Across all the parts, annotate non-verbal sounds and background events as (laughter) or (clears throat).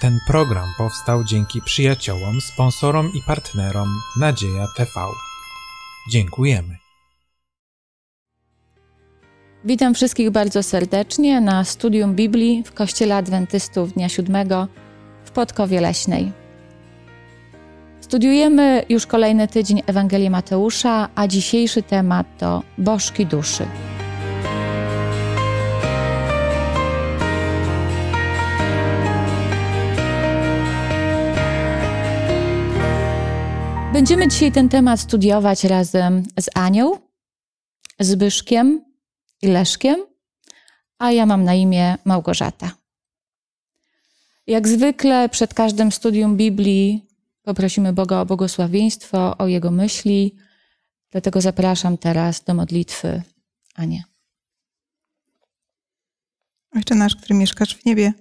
Ten program powstał dzięki przyjaciołom, sponsorom i partnerom Nadzieja TV. Dziękujemy. Witam wszystkich bardzo serdecznie na studium Biblii w Kościele Adwentystów Dnia Siódmego w Podkowie Leśnej. Studiujemy już kolejny tydzień Ewangelię Mateusza, a dzisiejszy temat to bożki duszy. Będziemy dzisiaj ten temat studiować razem z Anią, Zbyszkiem i Leszkiem, a ja mam na imię Małgorzata. Jak zwykle przed każdym studium Biblii poprosimy Boga o błogosławieństwo, o Jego myśli, dlatego zapraszam teraz do modlitwy Anię. Ojcze nasz, który mieszkasz w niebie,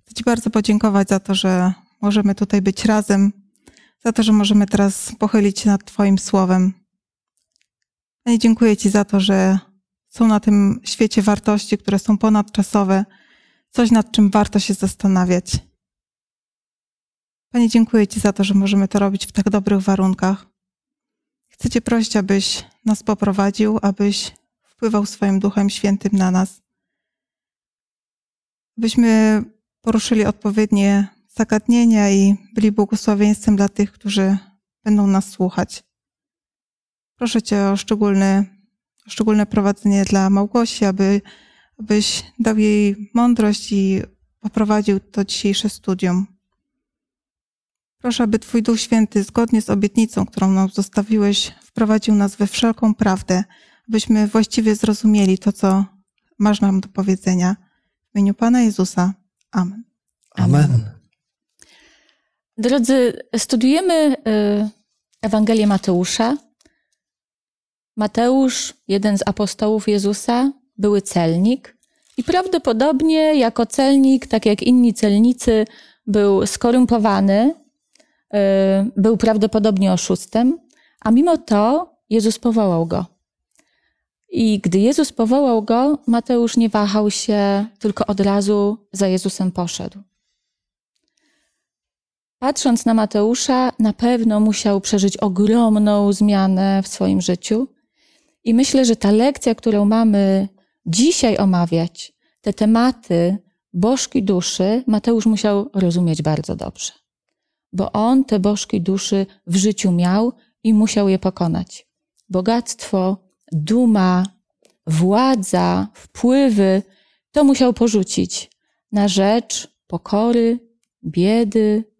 chcę Ci bardzo podziękować za to, że możemy tutaj być razem, za to, że możemy teraz pochylić się nad Twoim słowem. Panie, dziękuję Ci za to, że są na tym świecie wartości, które są ponadczasowe, coś nad czym warto się zastanawiać. Panie, dziękuję Ci za to, że możemy to robić w tak dobrych warunkach. Chcę Cię prosić, abyś nas poprowadził, abyś wpływał swoim Duchem Świętym na nas, abyśmy poruszyli odpowiednie zagadnienia i byli błogosławieństwem dla tych, którzy będą nas słuchać. Proszę Cię o szczególne, szczególne prowadzenie dla Małgosi, aby, abyś dał jej mądrość i poprowadził to dzisiejsze studium. Proszę, aby Twój Duch Święty, zgodnie z obietnicą, którą nam zostawiłeś, wprowadził nas we wszelką prawdę, abyśmy właściwie zrozumieli to, co masz nam do powiedzenia. W imieniu Pana Jezusa. Amen. Amen. Drodzy, studiujemy y, Ewangelię Mateusza. Mateusz, jeden z apostołów Jezusa, były celnik i prawdopodobnie jako celnik, tak jak inni celnicy, był skorumpowany, y, był prawdopodobnie oszustem, a mimo to Jezus powołał go. I gdy Jezus powołał go, Mateusz nie wahał się, tylko od razu za Jezusem poszedł. Patrząc na Mateusza, na pewno musiał przeżyć ogromną zmianę w swoim życiu. I myślę, że ta lekcja, którą mamy dzisiaj omawiać, te tematy bożki duszy, Mateusz musiał rozumieć bardzo dobrze. Bo on te bożki duszy w życiu miał i musiał je pokonać. Bogactwo, duma, władza, wpływy, to musiał porzucić na rzecz pokory, biedy,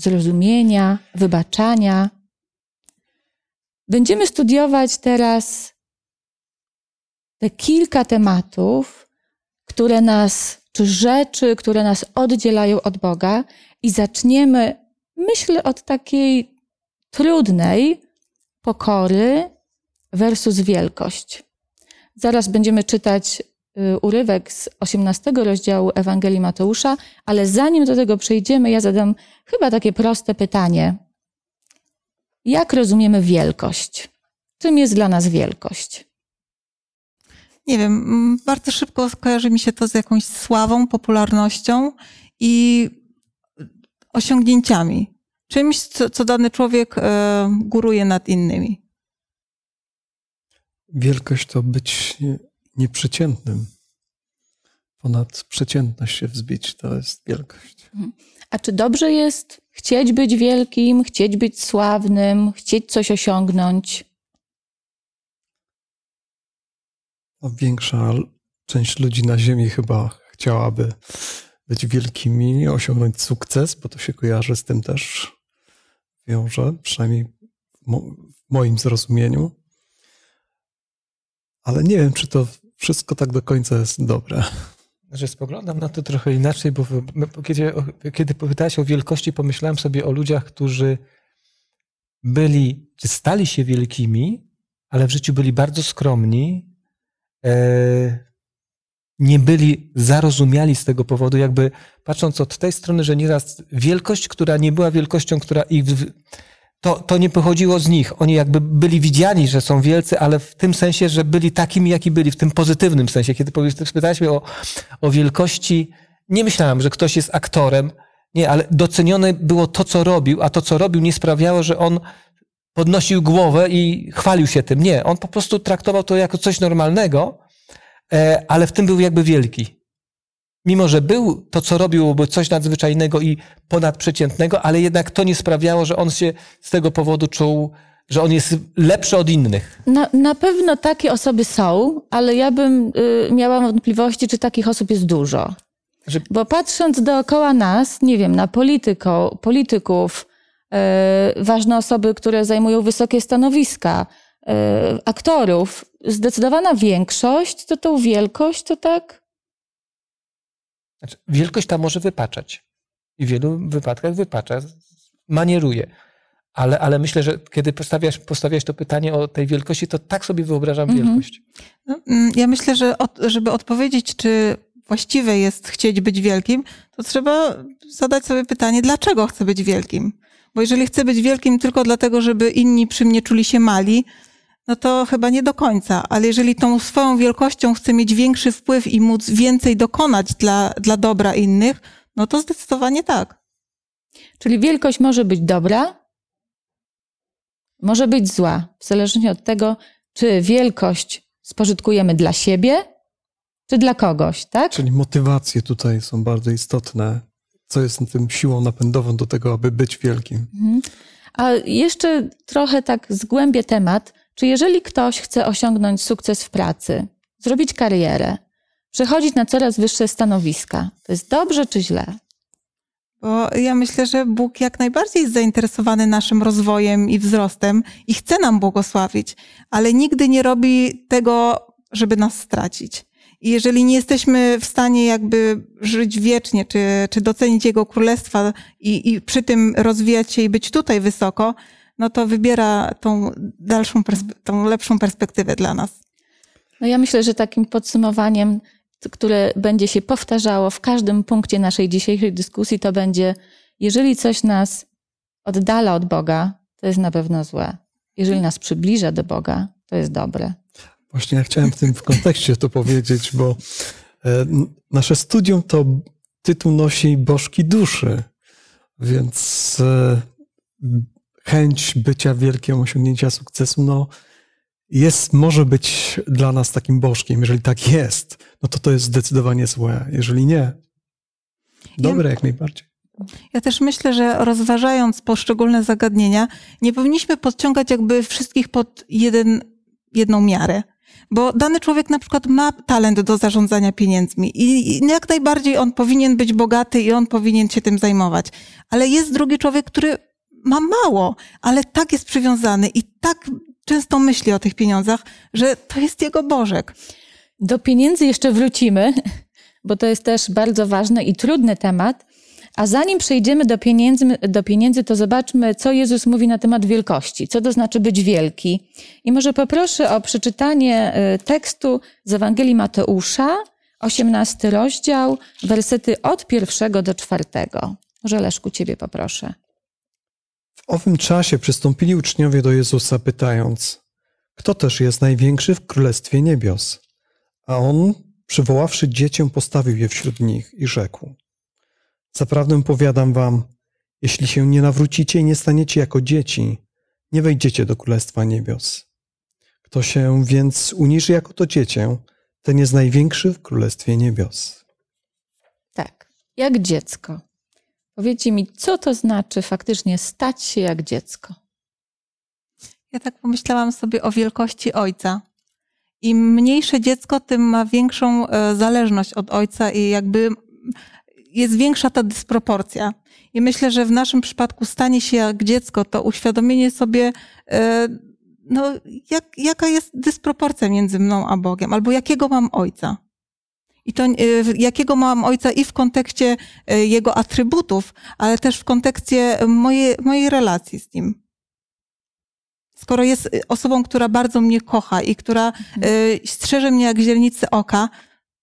zrozumienia, wybaczania. Będziemy studiować teraz te kilka tematów, które nas, czy rzeczy, które nas oddzielają od Boga, i zaczniemy, myślę, od takiej trudnej pokory versus wielkość. Zaraz będziemy czytać urywek z 18 rozdziału Ewangelii Mateusza, ale zanim do tego przejdziemy, ja zadam chyba takie proste pytanie. Jak rozumiemy wielkość? Czym jest dla nas wielkość? Nie wiem, bardzo szybko kojarzy mi się to z jakąś sławą, popularnością i osiągnięciami. Czymś, co, co dany człowiek góruje nad innymi. Wielkość to być nieprzeciętnym. Ponad przeciętność się wzbić to jest wielkość. A czy dobrze jest chcieć być wielkim, chcieć być sławnym, chcieć coś osiągnąć? No, większa część ludzi na Ziemi chyba chciałaby być wielkimi, osiągnąć sukces, bo to się kojarzy z tym też wiąże, przynajmniej w moim zrozumieniu. Ale nie wiem, czy to wszystko tak do końca jest dobre. Znaczy, spoglądam na to trochę inaczej, bo kiedy, kiedy pytałeś o wielkości, pomyślałem sobie o ludziach, którzy byli, czy stali się wielkimi, ale w życiu byli bardzo skromni, e, nie byli zarozumiali z tego powodu, jakby patrząc od tej strony, że nieraz wielkość, która nie była wielkością, która ich to, to nie pochodziło z nich. Oni jakby byli widziani, że są wielcy, ale w tym sensie, że byli takimi, jaki byli, w tym pozytywnym sensie. Kiedy spytałeś mnie o, o wielkości, nie myślałem, że ktoś jest aktorem, Nie, ale docenione było to, co robił, a to, co robił, nie sprawiało, że on podnosił głowę i chwalił się tym. Nie, on po prostu traktował to jako coś normalnego, e, ale w tym był jakby wielki. Mimo, że był, to co robił, byłoby coś nadzwyczajnego i ponadprzeciętnego, ale jednak to nie sprawiało, że on się z tego powodu czuł, że on jest lepszy od innych. Na, na pewno takie osoby są, ale ja bym y, miała wątpliwości, czy takich osób jest dużo. Że- Bo patrząc dookoła nas, nie wiem, na polityko, polityków, y, ważne osoby, które zajmują wysokie stanowiska, y, aktorów, zdecydowana większość, to tą wielkość to tak Znaczy, wielkość ta może wypaczać. I w wielu wypadkach wypacza, manieruje. Ale, ale myślę, że kiedy postawiasz, postawiasz to pytanie o tej wielkości, to tak sobie wyobrażam Mhm. wielkość. No, mm, Ja myślę, że od, żeby odpowiedzieć, czy właściwe jest chcieć być wielkim, to trzeba zadać sobie pytanie, dlaczego chcę być wielkim? Bo jeżeli chcę być wielkim tylko dlatego, żeby inni przy mnie czuli się mali, no to chyba nie do końca. Ale jeżeli tą swoją wielkością chcę mieć większy wpływ i móc więcej dokonać dla, dla dobra innych, no to zdecydowanie tak. Czyli wielkość może być dobra, może być zła, w zależności od tego, czy wielkość spożytkujemy dla siebie, czy dla kogoś, tak? Czyli motywacje tutaj są bardzo istotne. Co jest tym siłą napędową do tego, aby być wielkim? Mhm. A jeszcze trochę tak zgłębię temat. Czy jeżeli ktoś chce osiągnąć sukces w pracy, zrobić karierę, przechodzić na coraz wyższe stanowiska, to jest dobrze czy źle? Bo ja myślę, że Bóg jak najbardziej jest zainteresowany naszym rozwojem i wzrostem i chce nam błogosławić, ale nigdy nie robi tego, żeby nas stracić. I jeżeli nie jesteśmy w stanie jakby żyć wiecznie, czy, czy docenić Jego Królestwa i, i przy tym rozwijać się i być tutaj wysoko, no to wybiera tą dalszą, tą lepszą perspektywę dla nas. No ja myślę, że takim podsumowaniem, które będzie się powtarzało w każdym punkcie naszej dzisiejszej dyskusji, to będzie, jeżeli coś nas oddala od Boga, to jest na pewno złe. Jeżeli nas przybliża do Boga, to jest dobre. Właśnie ja chciałem w tym w kontekście to powiedzieć, bo e, nasze studium to tytuł nosi Bożki duszy, więc e, chęć bycia wielkim, osiągnięcia sukcesu, no jest, może być dla nas takim bożkiem. Jeżeli tak jest, no to to jest zdecydowanie złe. Jeżeli nie, dobre jak najbardziej. Ja też myślę, że rozważając poszczególne zagadnienia, nie powinniśmy podciągać jakby wszystkich pod jeden, jedną miarę. Bo dany człowiek na przykład ma talent do zarządzania pieniędzmi i jak najbardziej on powinien być bogaty i on powinien się tym zajmować. Ale jest drugi człowiek, który ma mało, ale tak jest przywiązany i tak często myśli o tych pieniądzach, że to jest jego bożek. Do pieniędzy jeszcze wrócimy, (laughs) bo to jest też bardzo ważny i trudny temat. A zanim przejdziemy do pieniędzy, do pieniędzy, to zobaczmy, co Jezus mówi na temat wielkości. Co to znaczy być wielki? I może poproszę o przeczytanie y, tekstu z Ewangelii Mateusza, 18 rozdział, wersety od pierwszego do czwartego. Może Leszku, ciebie poproszę. Owym czasie przystąpili uczniowie do Jezusa, pytając: Kto też jest największy w królestwie niebios? A on, przywoławszy dziecię, postawił je wśród nich i rzekł: Zaprawdę powiadam wam, jeśli się nie nawrócicie i nie staniecie jako dzieci, nie wejdziecie do królestwa niebios. Kto się więc uniży jako to dziecię, ten jest największy w królestwie niebios. Tak, jak dziecko. Powiedzcie mi, co to znaczy faktycznie stać się jak dziecko? Ja tak pomyślałam sobie o wielkości ojca. Im mniejsze dziecko, tym ma większą e, zależność od ojca i jakby jest większa ta dysproporcja. I myślę, że w naszym przypadku stanie się jak dziecko, to uświadomienie sobie, e, no, jak, jaka jest dysproporcja między mną a Bogiem, albo jakiego mam ojca. I to e, jakiego mam ojca i w kontekście e, jego atrybutów, ale też w kontekście mojej, mojej relacji z nim. Skoro jest y, osobą, która bardzo mnie kocha i która y, strzeże mnie jak źrenicy oka,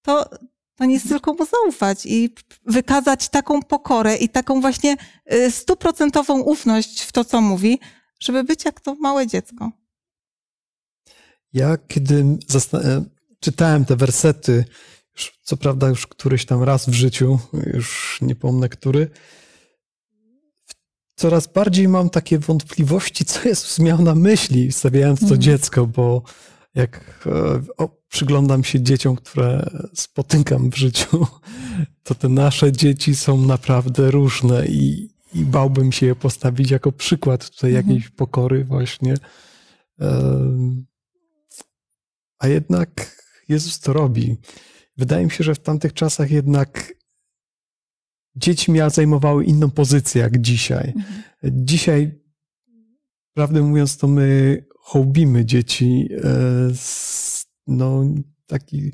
to, to nie jest tylko mu zaufać i wykazać taką pokorę i taką właśnie stuprocentową ufność w to, co mówi, żeby być jak to małe dziecko. Ja, kiedy e, czytałem te wersety, już, co prawda już któryś tam raz w życiu, już nie pomnę który, coraz bardziej mam takie wątpliwości, co Jezus miał na myśli, stawiając to Mhm. dziecko, bo jak e, o, przyglądam się dzieciom, które spotykam w życiu, (laughs) to te nasze dzieci są naprawdę różne i, i bałbym się je postawić jako przykład tutaj Mhm. jakiejś pokory właśnie. A jednak Jezus to robi. Wydaje mi się, że w tamtych czasach jednak dzieci miały zajmowały inną pozycję jak dzisiaj. Mhm. Dzisiaj, prawdę mówiąc, to my hołbimy dzieci e, z, no, taki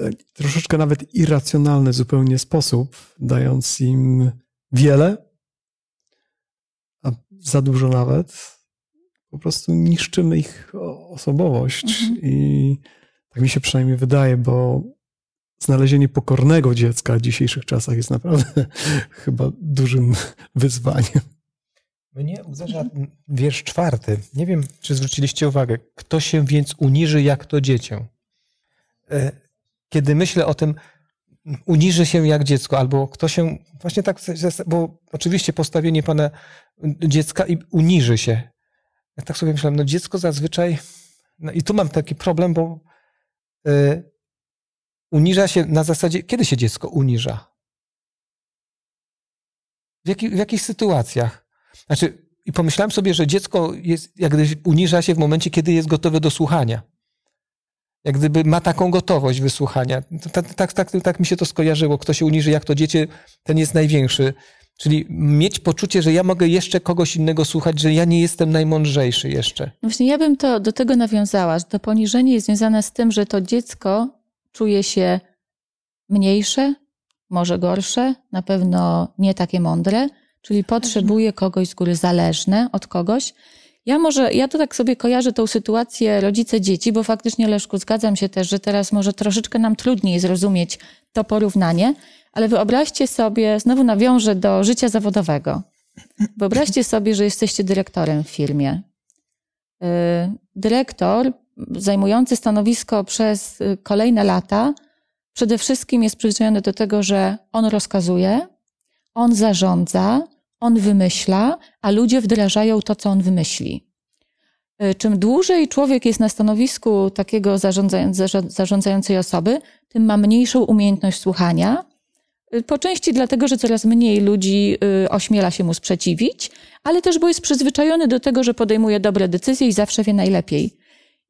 e, troszeczkę nawet irracjonalny zupełnie sposób, dając im wiele, a za dużo nawet. Po prostu niszczymy ich osobowość Mhm. i tak mi się przynajmniej wydaje, bo znalezienie pokornego dziecka w dzisiejszych czasach jest naprawdę (laughs) chyba dużym (laughs) wyzwaniem. Mnie uderza wiersz czwarty. Nie wiem, czy zwróciliście uwagę. Kto się więc uniży jak to dziecię? E, Kiedy myślę o tym, uniży się jak dziecko, albo kto się, właśnie tak, bo oczywiście postawienie pana dziecka i uniży się. Ja tak sobie myślałem, no dziecko zazwyczaj, no i tu mam taki problem, bo uniża się na zasadzie, kiedy się dziecko uniża? W, jaki, w jakich sytuacjach? Znaczy, i pomyślałem sobie, że dziecko jest, jak gdyby uniża się w momencie, kiedy jest gotowe do słuchania. Jak gdyby ma taką gotowość wysłuchania. Tak, tak, tak, tak mi się to skojarzyło. Kto się uniży jak to dziecię, ten jest największy. Czyli mieć poczucie, że ja mogę jeszcze kogoś innego słuchać, że ja nie jestem najmądrzejszy jeszcze. No Właśnie ja bym to do tego nawiązała, że to poniżenie jest związane z tym, że to dziecko czuje się mniejsze, może gorsze, na pewno nie takie mądre, czyli potrzebuje kogoś z góry zależne od kogoś. Ja może, ja to tak sobie kojarzę tą sytuację rodzice dzieci, bo faktycznie Leszku, zgadzam się też, że teraz może troszeczkę nam trudniej zrozumieć to porównanie, ale wyobraźcie sobie, znowu nawiążę do życia zawodowego. Wyobraźcie sobie, że jesteście dyrektorem w firmie. Y, Dyrektor zajmujący stanowisko przez y, kolejne lata przede wszystkim jest przyzwyczajony do tego, że on rozkazuje, on zarządza, on wymyśla, a ludzie wdrażają to, co on wymyśli. Y, Czym dłużej człowiek jest na stanowisku takiego zarządzającej osoby, tym ma mniejszą umiejętność słuchania. Y, Po części dlatego, że coraz mniej ludzi y, ośmiela się mu sprzeciwić, ale też bo jest przyzwyczajony do tego, że podejmuje dobre decyzje i zawsze wie najlepiej.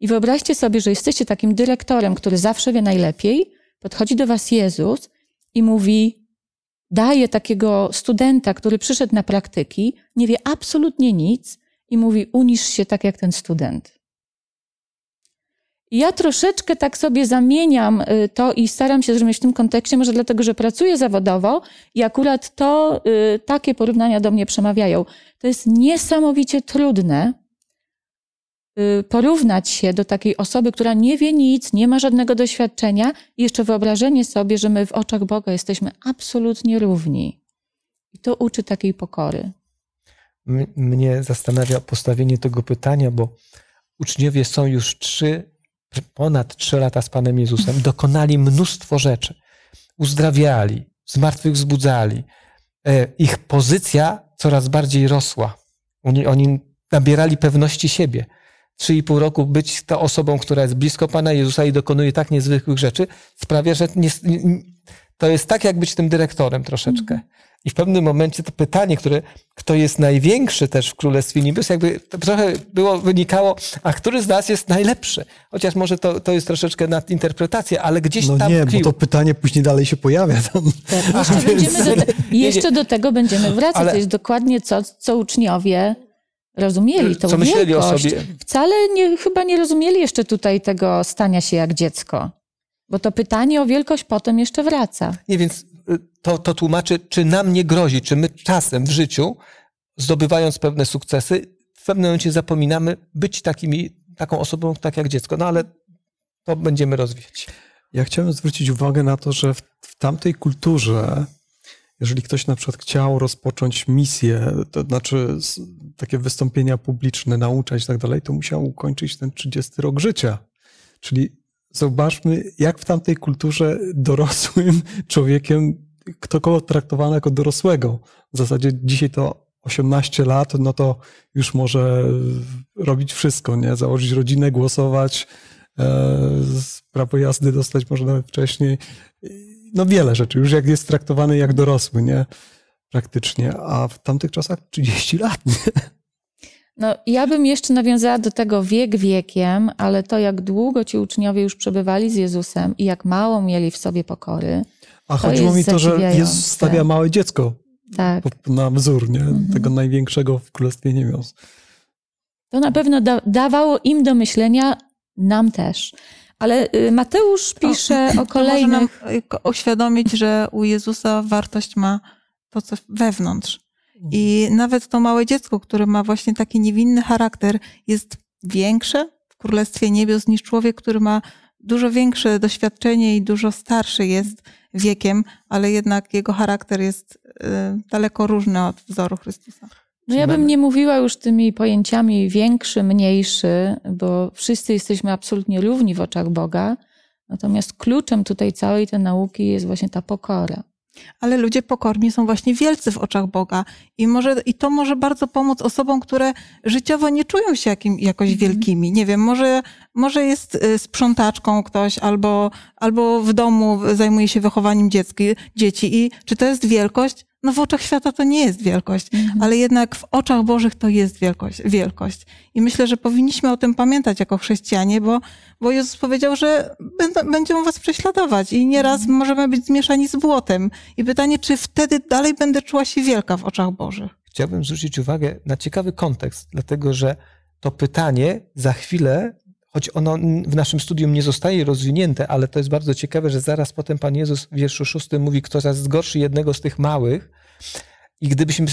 I wyobraźcie sobie, że jesteście takim dyrektorem, który zawsze wie najlepiej, podchodzi do was Jezus i mówi, daje takiego studenta, który przyszedł na praktyki, nie wie absolutnie nic i mówi, unisz się tak jak ten student. Ja troszeczkę tak sobie zamieniam y, to i staram się zrozumieć w tym kontekście, może dlatego, że pracuję zawodowo i akurat to, y, takie porównania do mnie przemawiają. To jest niesamowicie trudne y, porównać się do takiej osoby, która nie wie nic, nie ma żadnego doświadczenia i jeszcze wyobrażenie sobie, że my w oczach Boga jesteśmy absolutnie równi. I to uczy takiej pokory. M- Mnie zastanawia postawienie tego pytania, bo uczniowie są już trzy, ponad trzy lata z Panem Jezusem, dokonali mnóstwo rzeczy. Uzdrawiali, zmartwychwzbudzali. E, Ich pozycja coraz bardziej rosła. Oni, oni nabierali pewności siebie. Trzy i pół roku być tą osobą, która jest blisko Pana Jezusa i dokonuje tak niezwykłych rzeczy, sprawia, że nie, to jest tak, jak być tym dyrektorem troszeczkę. I w pewnym momencie to pytanie, które, kto jest największy też w Królestwie Niebios, jakby to trochę było, wynikało, a który z nas jest najlepszy? Chociaż może to, to jest troszeczkę nadinterpretacja, ale gdzieś No tam nie, bo tkwił. to pytanie później dalej się pojawia tam. (laughs) Jeszcze, będziemy do, jeszcze do tego będziemy wracać. Ale- To jest dokładnie to, co uczniowie rozumieli, tą Co myśleli o wielkość. sobie. Wcale nie, chyba nie rozumieli jeszcze tutaj tego stania się jak dziecko. Bo to pytanie o wielkość potem jeszcze wraca. Nie, więc to, to tłumaczy, czy nam nie grozi, czy my czasem w życiu, zdobywając pewne sukcesy, w pewnym momencie zapominamy być takimi, taką osobą, tak jak dziecko. No ale to będziemy rozwijać. Ja chciałem zwrócić uwagę na to, że w, w tamtej kulturze, jeżeli ktoś na przykład chciał rozpocząć misję, to znaczy takie wystąpienia publiczne, nauczać i tak dalej, to musiał ukończyć ten 30 rok życia. Czyli zobaczmy, jak w tamtej kulturze dorosłym (laughs) człowiekiem kto kogo traktowano jako dorosłego. W zasadzie dzisiaj to 18 lat, no to już może robić wszystko, nie? Założyć rodzinę, głosować, e, prawo jazdy dostać może nawet wcześniej. No wiele rzeczy, już jak jest traktowany jak dorosły, nie? Praktycznie, a w tamtych czasach 30 lat, (laughs) nie? No, ja bym jeszcze nawiązała do tego wiek wiekiem, ale to, jak długo ci uczniowie już przebywali z Jezusem i jak mało mieli w sobie pokory, A chodziło jest mi to, że. Jezus stawia małe dziecko tak, na wzór, nie? Mhm. Tego największego w Królestwie Niebios. to na pewno da, dawało im do myślenia, nam też. Ale y, Mateusz pisze (clears throat) o To może nam kolejnych... y, uświadomić, że u Jezusa wartość ma to, co wewnątrz. I nawet to małe dziecko, które ma właśnie taki niewinny charakter, jest większe w Królestwie Niebios niż człowiek, który ma dużo większe doświadczenie i dużo starszy jest wiekiem, ale jednak jego charakter jest y, daleko różny od wzoru Chrystusa. No ja bym nie mówiła już tymi pojęciami większy, mniejszy, bo wszyscy jesteśmy absolutnie równi w oczach Boga. Natomiast kluczem tutaj całej tej nauki jest właśnie ta pokora. Ale ludzie pokorni są właśnie wielcy w oczach Boga. I, może, I to może bardzo pomóc osobom, które życiowo nie czują się jakim, jakoś Mhm. wielkimi. Nie wiem, może, może jest y, sprzątaczką ktoś, albo, albo w domu zajmuje się wychowaniem dziecki, dzieci. I czy to jest wielkość? No w oczach świata to nie jest wielkość, Mhm. ale jednak w oczach Bożych to jest wielkość. wielkość. I myślę, że powinniśmy o tym pamiętać jako chrześcijanie, bo, bo Jezus powiedział, że będą, będą was prześladować i nieraz Mhm. możemy być zmieszani z błotem. I pytanie, czy wtedy dalej będę czuła się wielka w oczach Bożych? Chciałbym zwrócić uwagę na ciekawy kontekst, dlatego że to pytanie za chwilę, choć ono w naszym studium nie zostaje rozwinięte, ale to jest bardzo ciekawe, że zaraz potem Pan Jezus w wierszu szóstym mówi, kto raz zgorszy jednego z tych małych. I gdybyśmy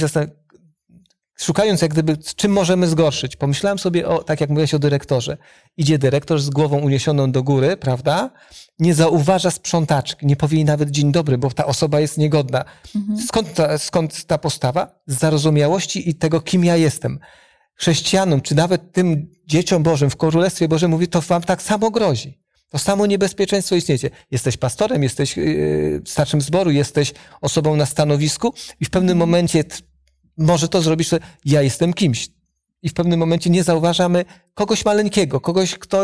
szukając jak gdyby, z czym możemy zgorszyć, pomyślałem sobie o, tak jak mówiłeś o dyrektorze. Idzie dyrektor z głową uniesioną do góry, prawda? Nie zauważa sprzątaczki, nie powie jej nawet dzień dobry, bo ta osoba jest niegodna. Mhm. Skąd ta, skąd ta postawa? Z zarozumiałości i tego, kim ja jestem. Chrześcijanom, czy nawet tym dzieciom Bożym w Królestwie Bożym mówi, to wam tak samo grozi. To samo niebezpieczeństwo istniejecie. Jesteś pastorem, jesteś yy, starszym zboru, jesteś osobą na stanowisku i w pewnym momencie może to zrobić, że ja jestem kimś. I w pewnym momencie nie zauważamy kogoś maleńkiego, kogoś, kto,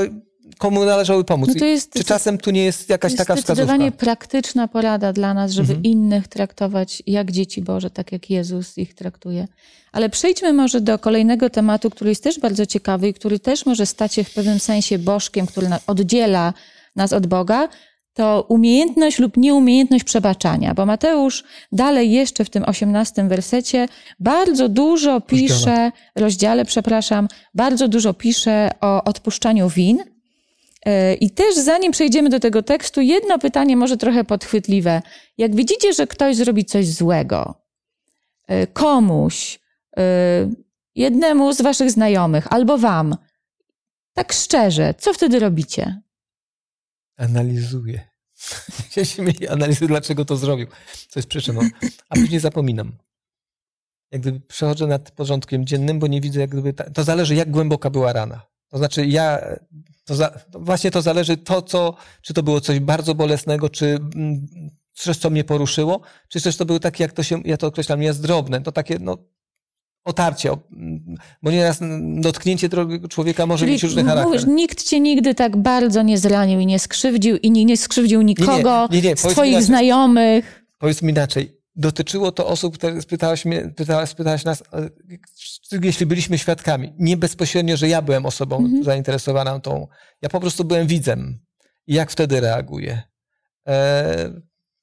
komu należały pomóc. No to jest- Czy czasem tu nie jest jakaś jest taka zdecydowanie wskazówka? praktyczna porada dla nas, żeby Mhm. innych traktować jak dzieci Boże, tak jak Jezus ich traktuje. Ale przejdźmy może do kolejnego tematu, który jest też bardzo ciekawy i który też może stać się w pewnym sensie bożkiem, który oddziela nas od Boga. To umiejętność lub nieumiejętność przebaczania, bo Mateusz dalej jeszcze w tym osiemnastym wersecie bardzo dużo pisze, rozdziale, przepraszam, bardzo dużo pisze o odpuszczaniu win. E, I też zanim przejdziemy do tego tekstu, jedno pytanie może trochę podchwytliwe. Jak widzicie, że ktoś zrobi coś złego, e, komuś, e, jednemu z waszych znajomych albo wam, tak szczerze, co wtedy robicie? Analizuję. (laughs) Ja się śmieję, analizuję, dlaczego to zrobił, co jest przyczyną. A później zapominam. Jak gdyby przechodzę nad porządkiem dziennym, bo nie widzę, jak gdyby. Ta, to zależy, jak głęboka była rana. To znaczy, ja. To za, właśnie to zależy, to, co, czy to było coś bardzo bolesnego, czy mm, coś, co mnie poruszyło, czy też to było takie, jak to się, ja to określam, niezdrobne. To takie, no, otarcie, mm, bo nieraz dotknięcie drugiego człowieka może mieć różny charakter. mówisz, nikt cię nigdy tak bardzo nie zranił i nie skrzywdził i nie, nie skrzywdził nikogo nie, nie, z powiedz mi twoich inaczej. znajomych. Powiedz mi inaczej. Dotyczyło to osób, które spytałaś, mnie, pytałaś, spytałaś nas, e, jeśli byliśmy świadkami. Nie bezpośrednio, że ja byłem osobą Mhm. zainteresowaną tą. Ja po prostu byłem widzem. I jak wtedy reaguję? E,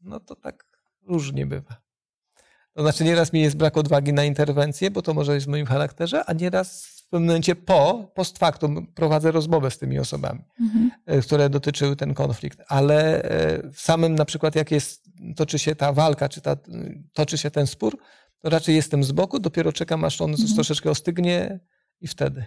no to tak różnie bywa. To znaczy, nieraz mi jest brak odwagi na interwencję, bo to może jest w moim charakterze, a nieraz pewnym momencie po, post factum prowadzę rozmowę z tymi osobami Mhm. e, które dotyczyły ten konflikt, ale e, w samym na przykład jak jest, toczy się ta walka, czy ta, toczy się ten spór, to raczej jestem z boku, dopiero czekam aż on Mhm. troszeczkę ostygnie i wtedy.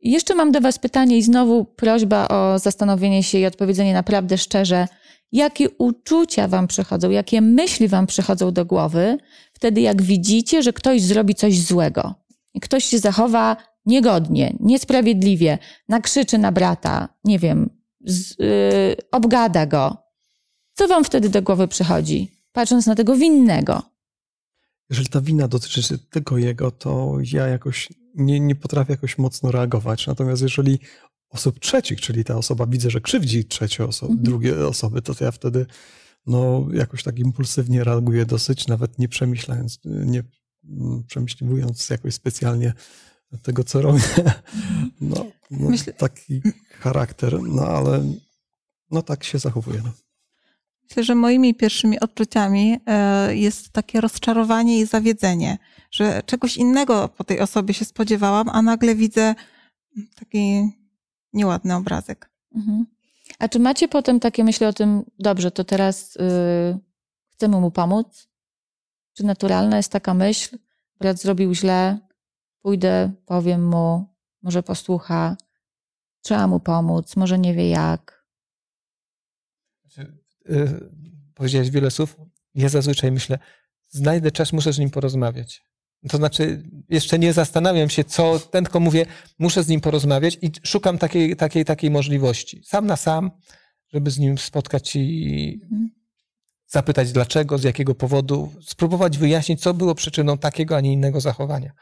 Jeszcze mam do Was pytanie i znowu prośba o zastanowienie się i odpowiedzenie naprawdę szczerze. Jakie uczucia Wam przychodzą, jakie myśli Wam przychodzą do głowy wtedy, jak widzicie, że ktoś zrobi coś złego i ktoś się zachowa niegodnie, niesprawiedliwie, nakrzyczy na brata, nie wiem, z, yy, obgada go. Co Wam wtedy do głowy przychodzi? patrząc na tego winnego. Jeżeli ta wina dotyczy tylko jego, to ja jakoś nie, nie potrafię jakoś mocno reagować. Natomiast jeżeli osób trzecich, czyli ta osoba widzę, że krzywdzi trzecie osoby, Mhm. drugie osoby, to ja wtedy no, jakoś tak impulsywnie reaguję dosyć, nawet nie przemyślając, nie przemyśliwując jakoś specjalnie tego, co robię. No, no Myślę- taki charakter, no ale no tak się zachowuję. No. Myślę, że moimi pierwszymi odczuciami e, jest takie rozczarowanie i zawiedzenie, że czegoś innego po tej osobie się spodziewałam, a nagle widzę taki nieładny obrazek. Mhm. A czy macie potem takie myśli o tym, dobrze, to teraz y, chcemy mu pomóc? Czy naturalna jest taka myśl, brat zrobił źle, pójdę, powiem mu, może posłucha, trzeba mu pomóc, może nie wie jak. Y, Powiedziałeś wiele słów. Ja zazwyczaj myślę, znajdę czas, muszę z nim porozmawiać. To znaczy, jeszcze nie zastanawiam się, co, ten tylko mówię, muszę z nim porozmawiać i szukam takiej, takiej, takiej możliwości. Sam na sam, żeby z nim spotkać i Mhm. zapytać dlaczego, z jakiego powodu, spróbować wyjaśnić, co było przyczyną takiego, a nie innego zachowania.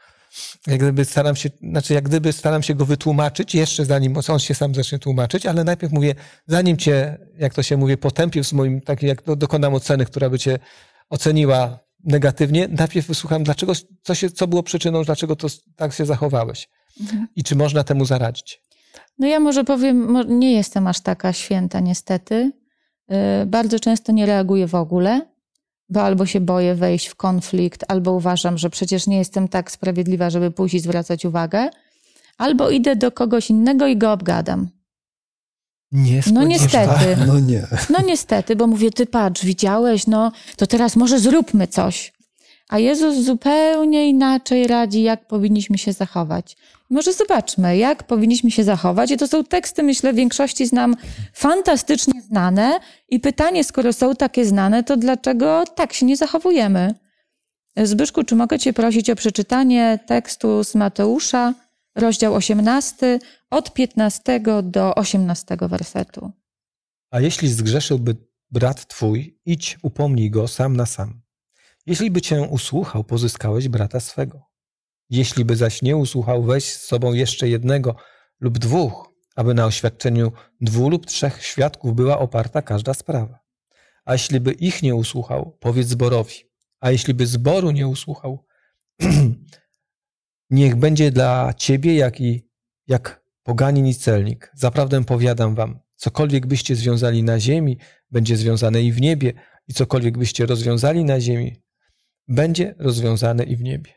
Jak gdyby staram się, znaczy jak gdyby staram się go wytłumaczyć, jeszcze zanim on się sam zacznie tłumaczyć, ale najpierw mówię, zanim cię, jak to się mówi, potępię w moim, tak jak do- dokonam oceny, która by cię oceniła negatywnie, najpierw wysłucham, dlaczego, co, się, co było przyczyną, dlaczego to tak się zachowałeś Mhm. i czy można temu zaradzić. No ja może powiem, nie jestem aż taka święta niestety. Y, Bardzo często nie reaguję w ogóle, bo albo się boję wejść w konflikt, albo uważam, że przecież nie jestem tak sprawiedliwa, żeby i zwracać uwagę, albo idę do kogoś innego i go obgadam. Nie No niestety. (laughs) no nie. No niestety, bo mówię, ty patrz, widziałeś, no to teraz może zróbmy coś. A Jezus zupełnie inaczej radzi, jak powinniśmy się zachować. Może zobaczmy, jak powinniśmy się zachować. I to są teksty, myślę, w większości znam fantastycznie znane. I pytanie, skoro są takie znane, to dlaczego tak się nie zachowujemy? Zbyszku, czy mogę Cię prosić o przeczytanie tekstu z Mateusza, rozdział 18, od 15 do 18 wersetu? A jeśli zgrzeszyłby brat twój, idź, upomnij go sam na sam. Jeśli by cię usłuchał, pozyskałeś brata swego. Jeśli by zaś nie usłuchał, weź z sobą jeszcze jednego lub dwóch, aby na oświadczeniu dwóch lub trzech świadków była oparta każda sprawa. A jeśli by ich nie usłuchał, powiedz zborowi. A jeśli by zboru nie usłuchał, (clears throat) niech będzie dla ciebie jak i jak poganin i celnik. Zaprawdę powiadam wam, cokolwiek byście związali na ziemi, będzie związane i w niebie, i cokolwiek byście rozwiązali na ziemi, będzie rozwiązane i w niebie.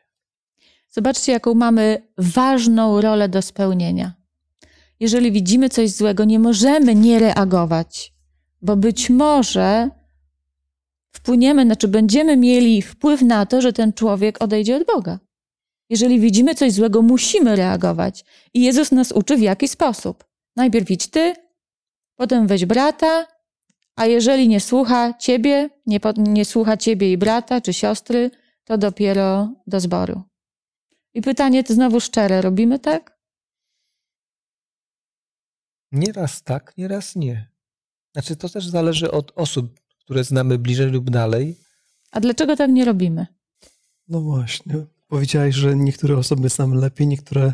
Zobaczcie, jaką mamy ważną rolę do spełnienia. Jeżeli widzimy coś złego, nie możemy nie reagować, bo być może wpłyniemy, znaczy będziemy mieli wpływ na to, że ten człowiek odejdzie od Boga. Jeżeli widzimy coś złego, musimy reagować. I Jezus nas uczy w jaki sposób. Najpierw idź ty, potem weź brata, a jeżeli nie słucha ciebie, nie, nie słucha ciebie i brata czy siostry, to dopiero do zboru. I pytanie to znowu szczere, robimy tak? Nieraz tak, nieraz nie. Znaczy, to też zależy od osób, które znamy bliżej lub dalej. A dlaczego tak nie robimy? No właśnie. Powiedziałeś, że niektóre osoby znamy lepiej, niektóre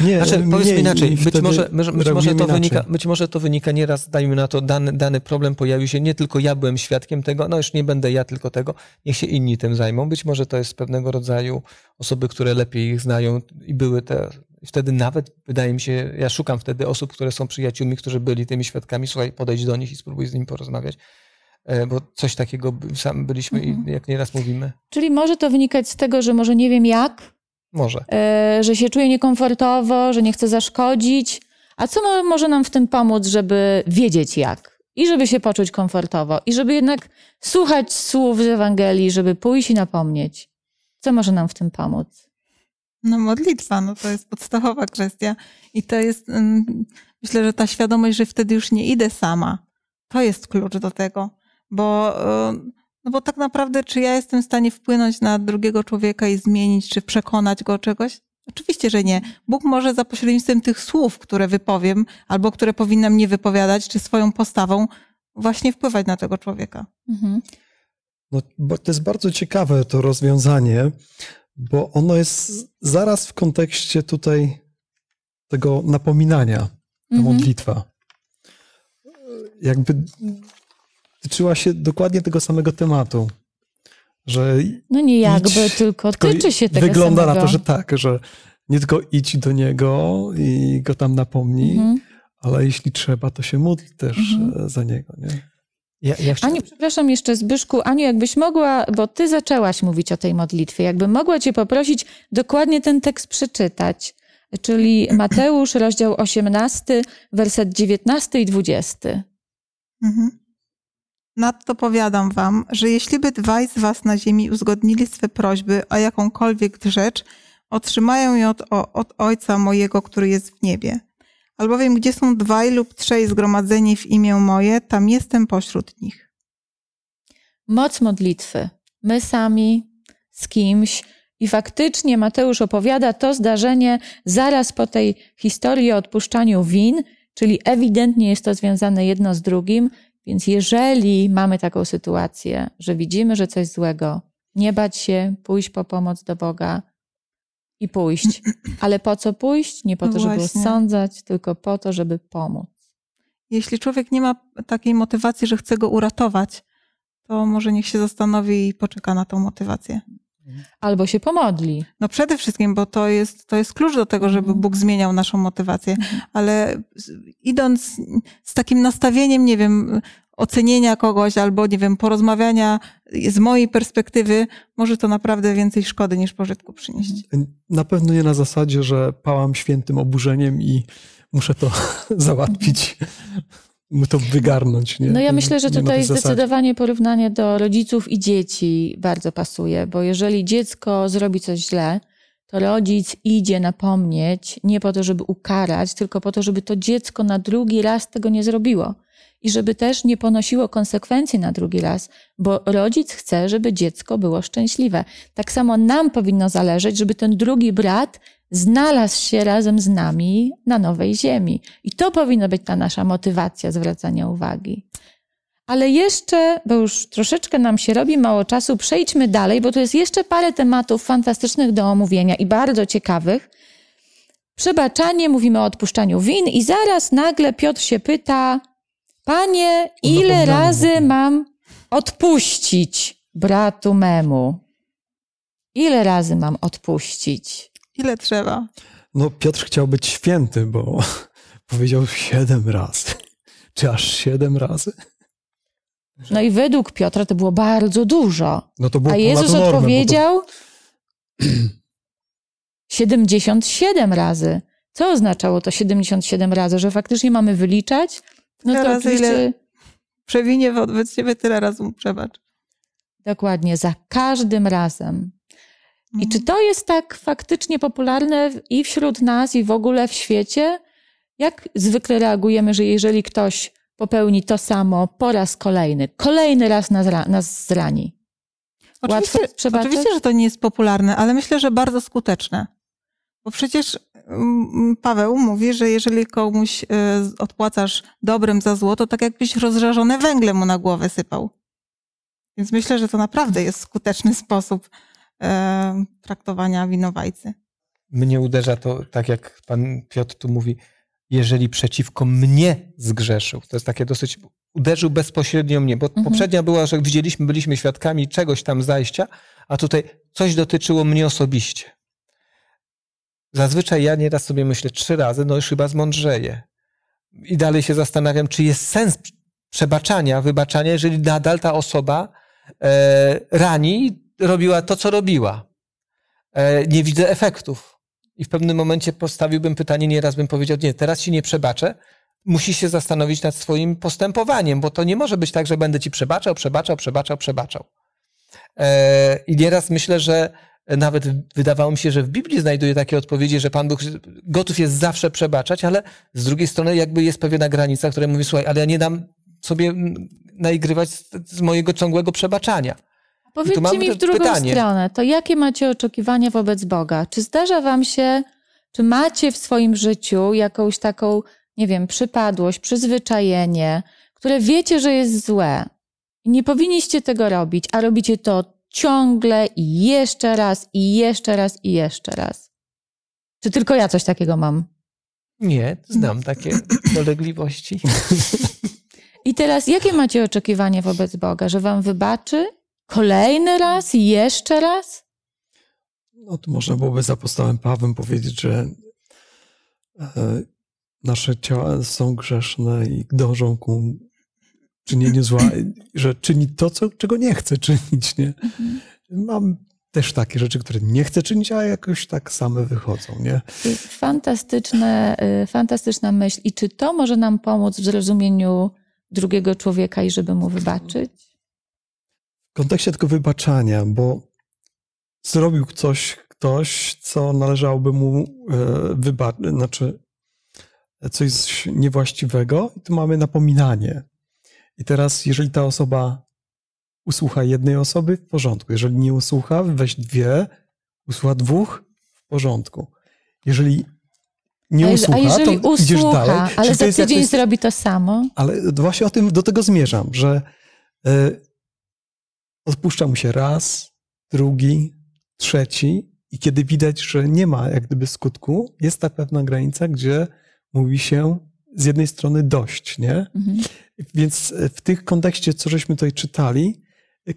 nie. Znaczy, powiedzmy inaczej, być może, być, może to wynika, być może to wynika nieraz, dajmy na to, dany, dany problem pojawił się, nie tylko ja byłem świadkiem tego, no już nie będę ja tylko tego, niech się inni tym zajmą. Być może to jest pewnego rodzaju osoby, które lepiej ich znają i były te, wtedy nawet, wydaje mi się, ja szukam wtedy osób, które są przyjaciółmi, którzy byli tymi świadkami, słuchaj, podejdź do nich i spróbuj z nimi porozmawiać, E, bo coś takiego sam byliśmy Mhm. i jak nieraz mówimy, Czyli może to wynikać z tego, że może nie wiem jak, może. e, że się czuję niekomfortowo, że nie chcę zaszkodzić. A co mo- może nam w tym pomóc, żeby wiedzieć jak? I żeby się poczuć komfortowo, i żeby jednak słuchać słów z Ewangelii, żeby pójść i napomnieć. Co może nam w tym pomóc? No modlitwa, no to jest podstawowa kwestia. I to jest, ym, myślę, że ta świadomość, że wtedy już nie idę sama, to jest klucz do tego. Bo, ym, no bo tak naprawdę, czy ja jestem w stanie wpłynąć na drugiego człowieka i zmienić, czy przekonać go o czegoś? Oczywiście, że nie. Bóg może za pośrednictwem tych słów, które wypowiem, albo które powinnam nie wypowiadać, czy swoją postawą, właśnie wpływać na tego człowieka. Mhm. No, bo to jest bardzo ciekawe to rozwiązanie, bo ono jest zaraz w kontekście tutaj tego napominania, ta Mhm. modlitwa. Jakby tyczyła się dokładnie tego samego tematu, że No nie jakby, Idź, tylko tylko tyczy się tego wygląda samego. na to, że tak, że nie tylko idź do niego i go tam napomnij, Mhm. ale jeśli trzeba, to się módl też Mhm. e, za niego. Nie? Ja, ja chcia- Aniu, przepraszam jeszcze Zbyszku, Aniu, jakbyś mogła, bo ty zaczęłaś mówić o tej modlitwie, jakbym mogła cię poprosić dokładnie ten tekst przeczytać, czyli (clears throat) Mateusz, rozdział 18, werset 19 i 20. Mhm. Nadto powiadam wam, że jeśli by dwaj z was na ziemi uzgodnili swe prośby o jakąkolwiek rzecz, otrzymają ją od, od Ojca mojego, który jest w niebie. Albowiem gdzie są dwaj lub trzej zgromadzeni w imię moje, tam jestem pośród nich. Moc modlitwy. My sami, z kimś. I faktycznie Mateusz opowiada to zdarzenie zaraz po tej historii o odpuszczaniu win, czyli ewidentnie jest to związane jedno z drugim. Więc jeżeli mamy taką sytuację, że widzimy, że coś złego, nie bać się, pójść po pomoc do Boga i pójść. (clears throat) Ale po co pójść? Nie po No to, żeby właśnie. osądzać, tylko po to, żeby pomóc. Jeśli człowiek nie ma takiej motywacji, że chce go uratować, to może niech się zastanowi i poczeka na tą motywację. Albo się pomodli. No przede wszystkim, bo to jest, to jest klucz do tego, żeby Mhm. Bóg zmieniał naszą motywację, ale z- idąc z takim nastawieniem, nie wiem, ocenienia kogoś albo, nie wiem, porozmawiania z mojej perspektywy, może to naprawdę więcej szkody niż pożytku przynieść. Na pewno nie na zasadzie, że pałam świętym oburzeniem i muszę to (laughs) załatwić, to wygarnąć. Nie? No ja myślę, że tutaj zdecydowanie porównanie do rodziców i dzieci bardzo pasuje, bo jeżeli dziecko zrobi coś źle, to rodzic idzie napomnieć nie po to, żeby ukarać, tylko po to, żeby to dziecko na drugi raz tego nie zrobiło. I żeby też nie ponosiło konsekwencji na drugi raz, bo rodzic chce, żeby dziecko było szczęśliwe. Tak samo nam powinno zależeć, żeby ten drugi brat znalazł się razem z nami na nowej ziemi. I to powinna być ta nasza motywacja zwracania uwagi. Ale jeszcze, bo już troszeczkę nam się robi mało czasu, przejdźmy dalej, bo tu jest jeszcze parę tematów fantastycznych do omówienia i bardzo ciekawych. Przebaczanie, mówimy o odpuszczaniu win, i zaraz nagle Piotr się pyta: Panie, ile napominaniu razy mówimy. mam odpuścić bratu memu? Ile razy mam odpuścić? Ile trzeba? No Piotr chciał być święty, bo (laughs) powiedział siedem razy. Czy aż siedem razy? No i według Piotra to było bardzo dużo. No to było A Jezus normę, bo to- odpowiedział (clears throat) 77 razy. Co oznaczało to 77 razy? Że faktycznie mamy wyliczać? No Tyle to razy, oczywiście ile- Przewinie wobec ciebie tyle razy mu przebacz. dokładnie, za każdym razem. I czy to jest tak faktycznie popularne i wśród nas, i w ogóle w świecie? Jak zwykle reagujemy, że jeżeli ktoś popełni to samo po raz kolejny, kolejny raz nas, nas zrani? Oczywiście, oczywiście, że to nie jest popularne, ale myślę, że bardzo skuteczne. Bo przecież mm, Paweł mówi, że jeżeli komuś e, odpłacasz dobrem za zło, to tak jakbyś rozżarzone węgle mu na głowę sypał. Więc myślę, że to naprawdę jest skuteczny (laughs) sposób traktowania winowajcy. mnie uderza to, tak jak pan Piotr tu mówi, jeżeli przeciwko mnie zgrzeszył. To jest takie dosyć, uderzył bezpośrednio mnie, bo Mhm. poprzednia była, że widzieliśmy, byliśmy świadkami czegoś tam zajścia, a tutaj coś dotyczyło mnie osobiście. Zazwyczaj ja nieraz sobie myślę trzy razy, no już chyba zmądrzeję. I dalej się zastanawiam, czy jest sens przebaczania, wybaczania, jeżeli nadal ta osoba e, rani, robiła to, co robiła. E, nie widzę efektów. I w pewnym momencie postawiłbym pytanie, nieraz bym powiedział, nie, teraz ci nie przebaczę, musisz się zastanowić nad swoim postępowaniem, bo to nie może być tak, że będę ci przebaczał, przebaczał, przebaczał, przebaczał. E, I nieraz myślę, że nawet wydawało mi się, że w Biblii znajduję takie odpowiedzi, że Pan Bóg gotów jest zawsze przebaczać, ale z drugiej strony jakby jest pewna granica, która mówi, słuchaj, ale ja nie dam sobie mm, naigrywać z, z mojego ciągłego przebaczania. Powiedzcie mi w drugą pytanie. stronę, to jakie macie oczekiwania wobec Boga? Czy zdarza wam się, czy macie w swoim życiu jakąś taką, nie wiem, przypadłość, przyzwyczajenie, które wiecie, że jest złe, I nie powinniście tego robić, a robicie to ciągle i jeszcze raz, i jeszcze raz, i jeszcze raz. Czy tylko ja coś takiego mam? Nie, znam takie dolegliwości. I teraz, jakie macie oczekiwania wobec Boga? Że wam wybaczy? Kolejny raz i jeszcze raz? No to można byłoby z apostołem Pawłem powiedzieć, że e, nasze ciała są grzeszne i dążą ku czynieniu zła, że czyni to, co, czego nie chce czynić, nie? Mam też takie rzeczy, które nie chcę czynić, a jakoś tak same wychodzą, nie? Fantastyczne, y, fantastyczna myśl. I czy to może nam pomóc w zrozumieniu drugiego człowieka i żeby mu wybaczyć? W kontekście tego wybaczania, bo zrobił coś, ktoś, co należałoby mu wybaczyć, znaczy coś niewłaściwego i tu mamy napominanie. I teraz, jeżeli ta osoba usłucha jednej osoby, w porządku. Jeżeli nie usłucha, weź dwie, usłucha dwóch, w porządku. Jeżeli nie usłucha, a jeżeli to usłucha, idziesz dalej. ale za tydzień jakoś- zrobi to samo? Ale właśnie o tym, do tego zmierzam, że y, odpuszcza mu się raz, drugi, trzeci i kiedy widać, że nie ma jak gdyby skutku, jest ta pewna granica, gdzie mówi się z jednej strony dość, nie? Mhm. Więc w tych kontekście, co żeśmy tutaj czytali,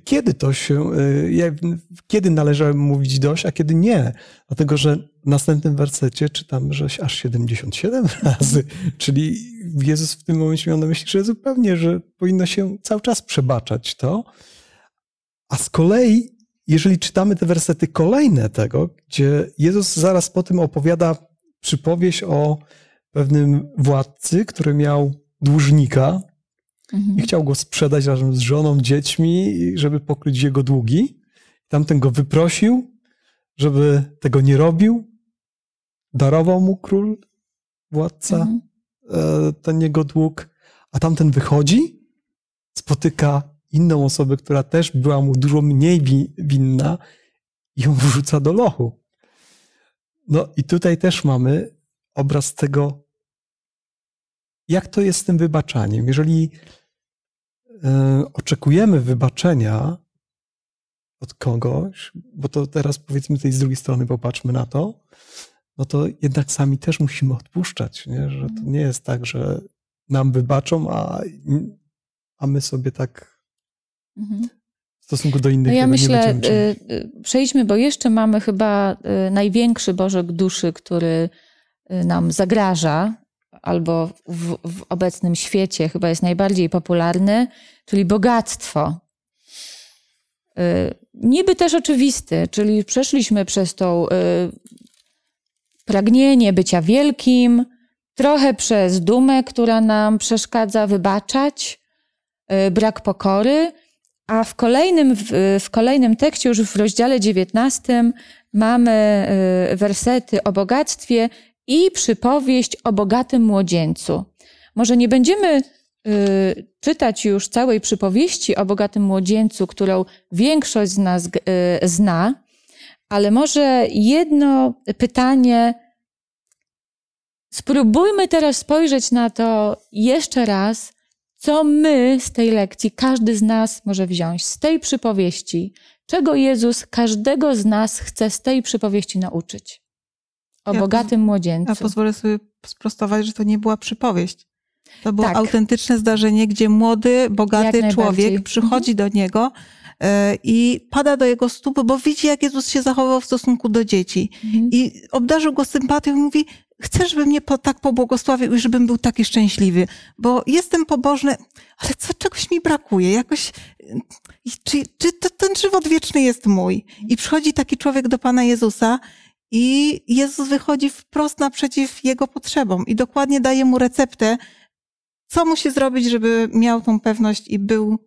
kiedy to się, jak- kiedy należy mówić dość, a kiedy nie. Dlatego, że w następnym wersecie czytamy, że aż 77 (laughs) razy, czyli Jezus w tym momencie miał na myśli, że zupełnie, że powinno się cały czas przebaczać to. A z kolei, jeżeli czytamy te wersety kolejne tego, gdzie Jezus zaraz po tym opowiada przypowieść o pewnym władcy, który miał dłużnika, Mhm. i chciał go sprzedać razem z żoną, dziećmi, żeby pokryć jego długi. Tamten go wyprosił, żeby tego nie robił. Darował mu król, władca, Mhm. e, ten jego dług, a tamten wychodzi, spotyka inną osobę, która też była mu dużo mniej wi- winna i ją wrzuca do lochu. No i tutaj też mamy obraz tego, jak to jest z tym wybaczaniem. Jeżeli e, oczekujemy wybaczenia od kogoś, bo to teraz powiedzmy tej z drugiej strony popatrzmy na to, no to jednak sami też musimy odpuszczać, nie? że to nie jest tak, że nam wybaczą, a, a my sobie tak Mhm. w stosunku do innych No ja myślę, y, y, przejdźmy, bo jeszcze mamy chyba y, największy bożek duszy, który nam zagraża, albo w, w obecnym świecie chyba jest najbardziej popularny, czyli bogactwo. Niby też oczywisty, czyli przeszliśmy przez to pragnienie bycia wielkim, trochę przez dumę, która nam przeszkadza wybaczać, brak pokory, a w kolejnym, w, kolejnym tekście, już w rozdziale 19, mamy y, wersety o bogactwie i przypowieść o bogatym młodzieńcu. Może nie będziemy y, czytać już całej przypowieści o bogatym młodzieńcu, którą większość z nas y, zna, ale może jedno pytanie. Spróbujmy teraz spojrzeć na to jeszcze raz, co my z tej lekcji, każdy z nas może wziąć, z tej przypowieści, czego Jezus każdego z nas chce z tej przypowieści nauczyć. O Ja bogatym młodzieńcu. Ja pozwolę sobie sprostować, że to nie była przypowieść. To było Tak. autentyczne zdarzenie, gdzie młody, bogaty człowiek przychodzi do niego e, i pada do jego stóp, bo widzi, jak Jezus się zachował w stosunku do dzieci. Mhm. I obdarzył go sympatią i mówi, chcę, żeby mnie po, tak pobłogosławił i żebym był taki szczęśliwy, bo jestem pobożny, ale co, czegoś mi brakuje, jakoś, i czy, czy to, ten żywot wieczny jest mój? I przychodzi taki człowiek do Pana Jezusa i Jezus wychodzi wprost naprzeciw jego potrzebom i dokładnie daje mu receptę, co musi zrobić, żeby miał tą pewność i był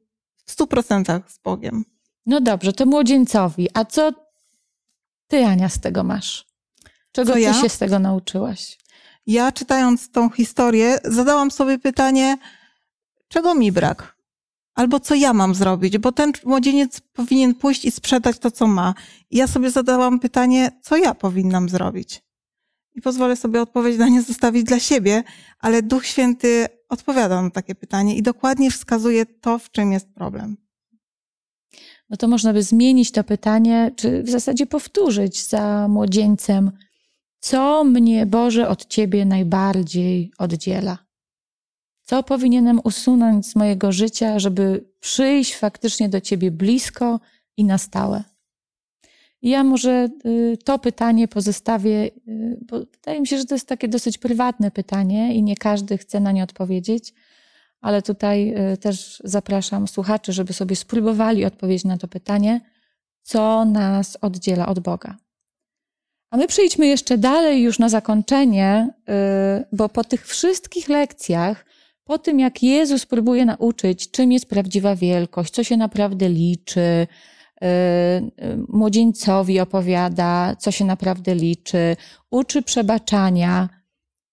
w stu procentach z Bogiem. No dobrze, to młodzieńcowi. A co ty, Ania, z tego masz? Czego ty ja? się z tego nauczyłaś? Ja czytając tą historię, zadałam sobie pytanie, czego mi brak? Albo co ja mam zrobić? Bo ten młodzieniec powinien pójść i sprzedać to, co ma. I ja sobie zadałam pytanie, co ja powinnam zrobić? I pozwolę sobie odpowiedź na nie zostawić dla siebie, ale Duch Święty odpowiada na takie pytanie i dokładnie wskazuje to, w czym jest problem. no to można by zmienić to pytanie, czy w zasadzie powtórzyć za młodzieńcem, co mnie, Boże, od Ciebie najbardziej oddziela? Co powinienem usunąć z mojego życia, żeby przyjść faktycznie do Ciebie blisko i na stałe? Ja może y, to pytanie pozostawię, y, bo wydaje mi się, że to jest takie dosyć prywatne pytanie i nie każdy chce na nie odpowiedzieć, ale tutaj y, też zapraszam słuchaczy, żeby sobie spróbowali odpowiedzieć na to pytanie, co nas oddziela od Boga. A my przejdźmy jeszcze dalej, już na zakończenie, bo po tych wszystkich lekcjach, po tym jak Jezus próbuje nauczyć, czym jest prawdziwa wielkość, co się naprawdę liczy, młodzieńcowi opowiada, co się naprawdę liczy, uczy przebaczania.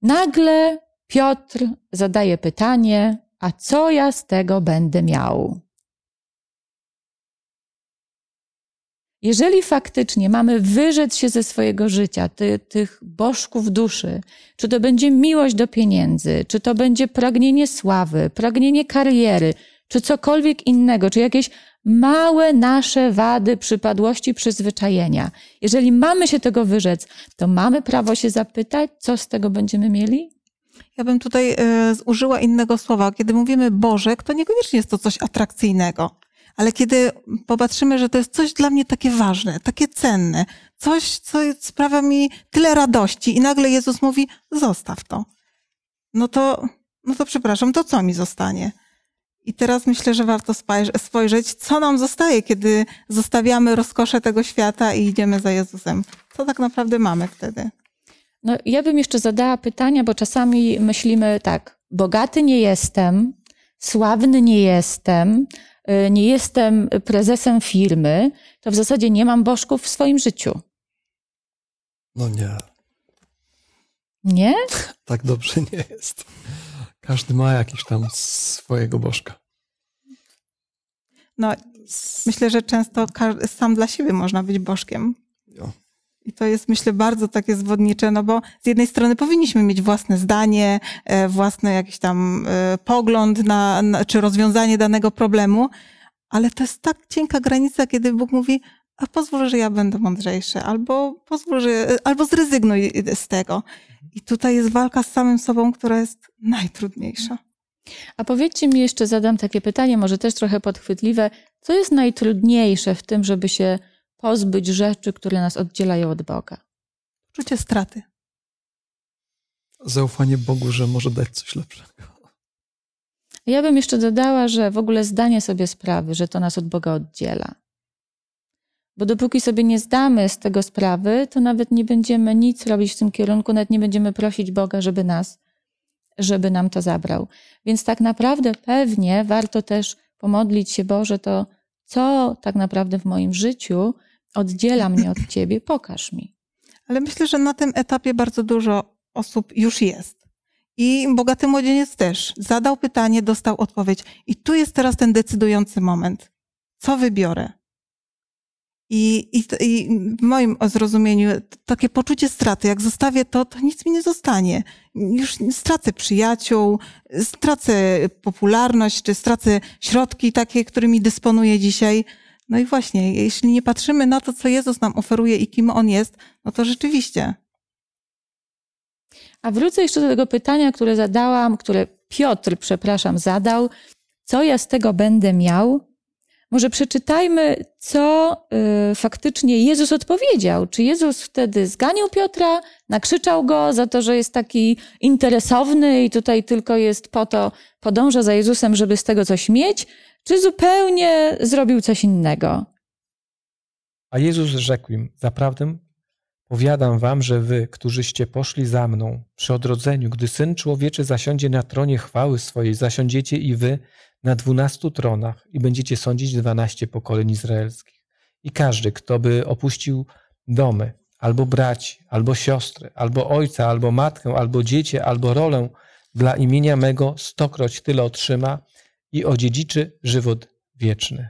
Nagle Piotr zadaje pytanie, a co ja z tego będę miał? Jeżeli faktycznie mamy wyrzec się ze swojego życia, ty, tych bożków duszy, czy to będzie miłość do pieniędzy, czy to będzie pragnienie sławy, pragnienie kariery, czy cokolwiek innego, czy jakieś małe nasze wady przypadłości, przyzwyczajenia. Jeżeli mamy się tego wyrzec, to mamy prawo się zapytać, co z tego będziemy mieli? Ja bym tutaj y, użyła innego słowa. Kiedy mówimy Bożek, to niekoniecznie jest to coś atrakcyjnego. Ale kiedy popatrzymy, że to jest coś dla mnie takie ważne, takie cenne, coś, co sprawia mi tyle radości i nagle Jezus mówi, zostaw to. No to, no to przepraszam, to co mi zostanie? I teraz myślę, że warto spojrzeć, co nam zostaje, kiedy zostawiamy rozkosze tego świata i idziemy za Jezusem. Co tak naprawdę mamy wtedy? No, ja bym jeszcze zadała pytania, bo czasami myślimy tak, bogaty nie jestem, sławny nie jestem, nie jestem prezesem firmy, to w zasadzie nie mam bożków w swoim życiu. No nie. Nie? (laughs) Tak dobrze nie jest. Każdy ma jakiś tam swojego bożka. No, myślę, że często sam dla siebie można być bożkiem. Jo. I to jest, myślę, bardzo takie zwodnicze, no bo z jednej strony powinniśmy mieć własne zdanie, e, własny jakiś tam e, pogląd na, na, czy rozwiązanie danego problemu, ale to jest tak cienka granica, kiedy Bóg mówi, a pozwól, że ja będę mądrzejszy, albo pozwól, że, albo zrezygnuj z tego. I tutaj jest walka z samym sobą, która jest najtrudniejsza. A powiedzcie mi jeszcze, zadam takie pytanie, może też trochę podchwytliwe. Co jest najtrudniejsze w tym, żeby się pozbyć rzeczy, które nas oddzielają od Boga? Czucie straty. Zaufanie Bogu, że może dać coś lepszego. Ja bym jeszcze dodała, że w ogóle zdanie sobie sprawy, że to nas od Boga oddziela. Bo dopóki sobie nie zdamy z tego sprawy, to nawet nie będziemy nic robić w tym kierunku, nawet nie będziemy prosić Boga, żeby nas, żeby nam to zabrał. Więc tak naprawdę pewnie warto też pomodlić się, Boże, to co tak naprawdę w moim życiu oddziela mnie od Ciebie, pokaż mi. Ale myślę, że na tym etapie bardzo dużo osób już jest. I bogaty młodzieniec też zadał pytanie, dostał odpowiedź. I tu jest teraz ten decydujący moment. Co wybiorę? I, i, I, w moim zrozumieniu takie poczucie straty, jak zostawię to, to nic mi nie zostanie. Już stracę przyjaciół, stracę popularność, czy stracę środki takie, którymi dysponuję dzisiaj. No i właśnie, jeśli nie patrzymy na to, co Jezus nam oferuje i kim On jest, no to rzeczywiście. A wrócę jeszcze do tego pytania, które zadałam, które Piotr, przepraszam, zadał. Co ja z tego będę miał? Może przeczytajmy, co y, faktycznie Jezus odpowiedział. Czy Jezus wtedy zganił Piotra, nakrzyczał go za to, że jest taki interesowny i tutaj tylko jest po to, podąża za Jezusem, żeby z tego coś mieć, czy zupełnie zrobił coś innego? A Jezus rzekł im: Zaprawdę powiadam wam, że wy, którzyście poszli za mną przy odrodzeniu, gdy syn człowieczy zasiądzie na tronie chwały swojej, zasiądziecie i wy na dwunastu tronach i będziecie sądzić dwanaście pokoleń izraelskich. I każdy, kto by opuścił domy, albo braci, albo siostry, albo ojca, albo matkę, albo dziecię, albo rolę dla imienia mego, stokroć tyle otrzyma i odziedziczy żywot wieczny.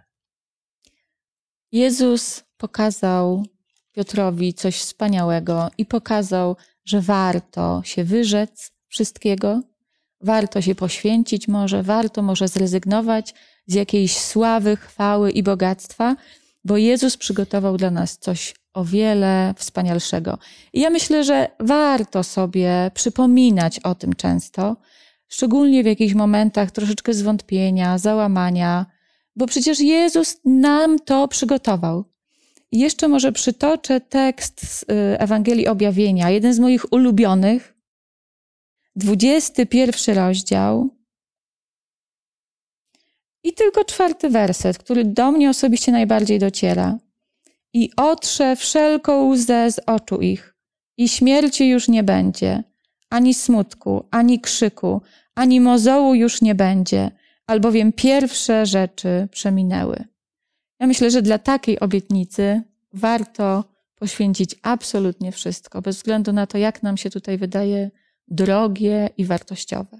Jezus pokazał Piotrowi coś wspaniałego i pokazał, że warto się wyrzec wszystkiego, warto się poświęcić może, warto może zrezygnować z jakiejś sławy, chwały i bogactwa, bo Jezus przygotował dla nas coś o wiele wspanialszego. I ja myślę, że warto sobie przypominać o tym często, szczególnie w jakichś momentach troszeczkę zwątpienia, załamania, bo przecież Jezus nam to przygotował. I jeszcze może przytoczę tekst z y, Ewangelii Objawienia, jeden z moich ulubionych, 21 rozdział i tylko czwarty werset, który do mnie osobiście najbardziej dociera. I otrze wszelką łzę z oczu ich, i śmierci już nie będzie, ani smutku, ani krzyku, ani mozołu już nie będzie, albowiem pierwsze rzeczy przeminęły. Ja myślę, że dla takiej obietnicy warto poświęcić absolutnie wszystko, bez względu na to, jak nam się tutaj wydaje drogie i wartościowe.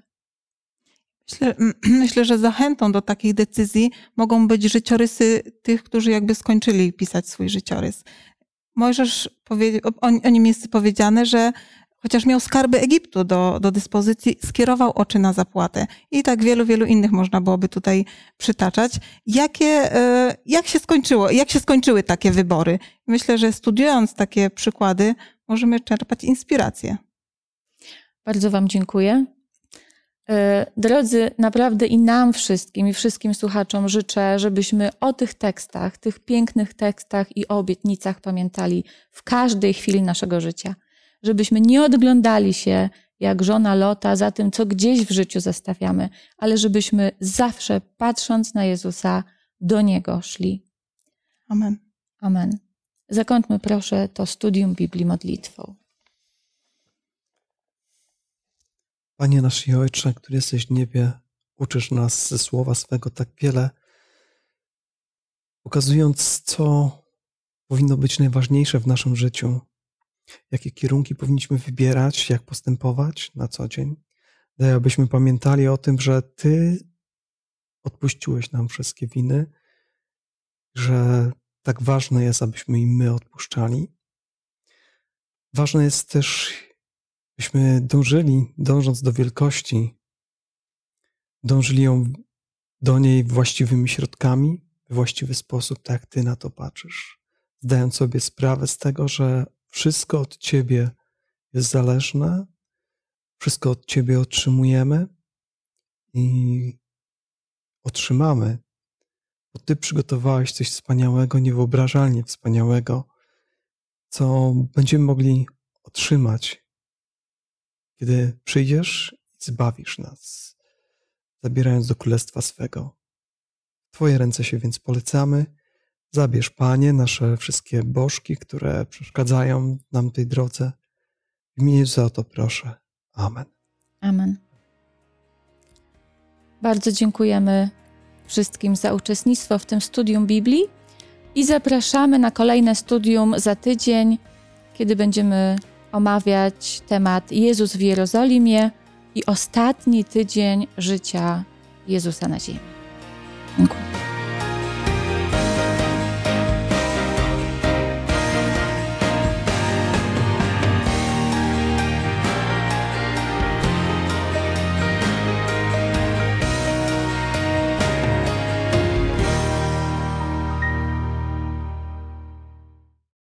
Myślę, (clears throat) myślę, że zachętą do takich decyzji mogą być życiorysy tych, którzy jakby skończyli pisać swój życiorys. Możesz powiedzieć, o, o nim jest powiedziane, że chociaż miał skarby Egiptu do, do dyspozycji, skierował oczy na zapłatę. I tak wielu, wielu innych można byłoby tutaj przytaczać. Jakie, e, jak się skończyło, jak się skończyły takie wybory? Myślę, że studiując takie przykłady, możemy czerpać inspirację. Bardzo Wam dziękuję. E, drodzy, naprawdę i nam wszystkim, i wszystkim słuchaczom życzę, żebyśmy o tych tekstach, tych pięknych tekstach i o obietnicach pamiętali w każdej chwili naszego życia. Żebyśmy nie odglądali się jak żona Lota za tym, co gdzieś w życiu zostawiamy, ale żebyśmy zawsze, patrząc na Jezusa, do Niego szli. Amen. Amen. Zakończmy proszę to studium Biblii modlitwą. Panie nasz i Ojcze, który jesteś w niebie, uczysz nas ze słowa swego tak wiele, pokazując, co powinno być najważniejsze w naszym życiu, jakie kierunki powinniśmy wybierać, jak postępować na co dzień. Daj, abyśmy pamiętali o tym, że Ty odpuściłeś nam wszystkie winy, że tak ważne jest, abyśmy im my odpuszczali. Ważne jest też, byśmy dążyli, dążąc do wielkości, dążyli ją do niej właściwymi środkami, w właściwy sposób, tak jak Ty na to patrzysz, zdając sobie sprawę z tego, że wszystko od Ciebie jest zależne, wszystko od Ciebie otrzymujemy i otrzymamy, bo Ty przygotowałeś coś wspaniałego, niewyobrażalnie wspaniałego, co będziemy mogli otrzymać kiedy przyjdziesz i zbawisz nas, zabierając do królestwa swego. W Twoje ręce się więc polecamy. Zabierz, Panie, nasze wszystkie bożki, które przeszkadzają nam tej drodze. W imieniu za to proszę. Amen. Amen. Bardzo dziękujemy wszystkim za uczestnictwo w tym studium Biblii i zapraszamy na kolejne studium za tydzień, kiedy będziemy omawiać temat Jezus w Jerozolimie i ostatni tydzień życia Jezusa na ziemi. Dziękuję.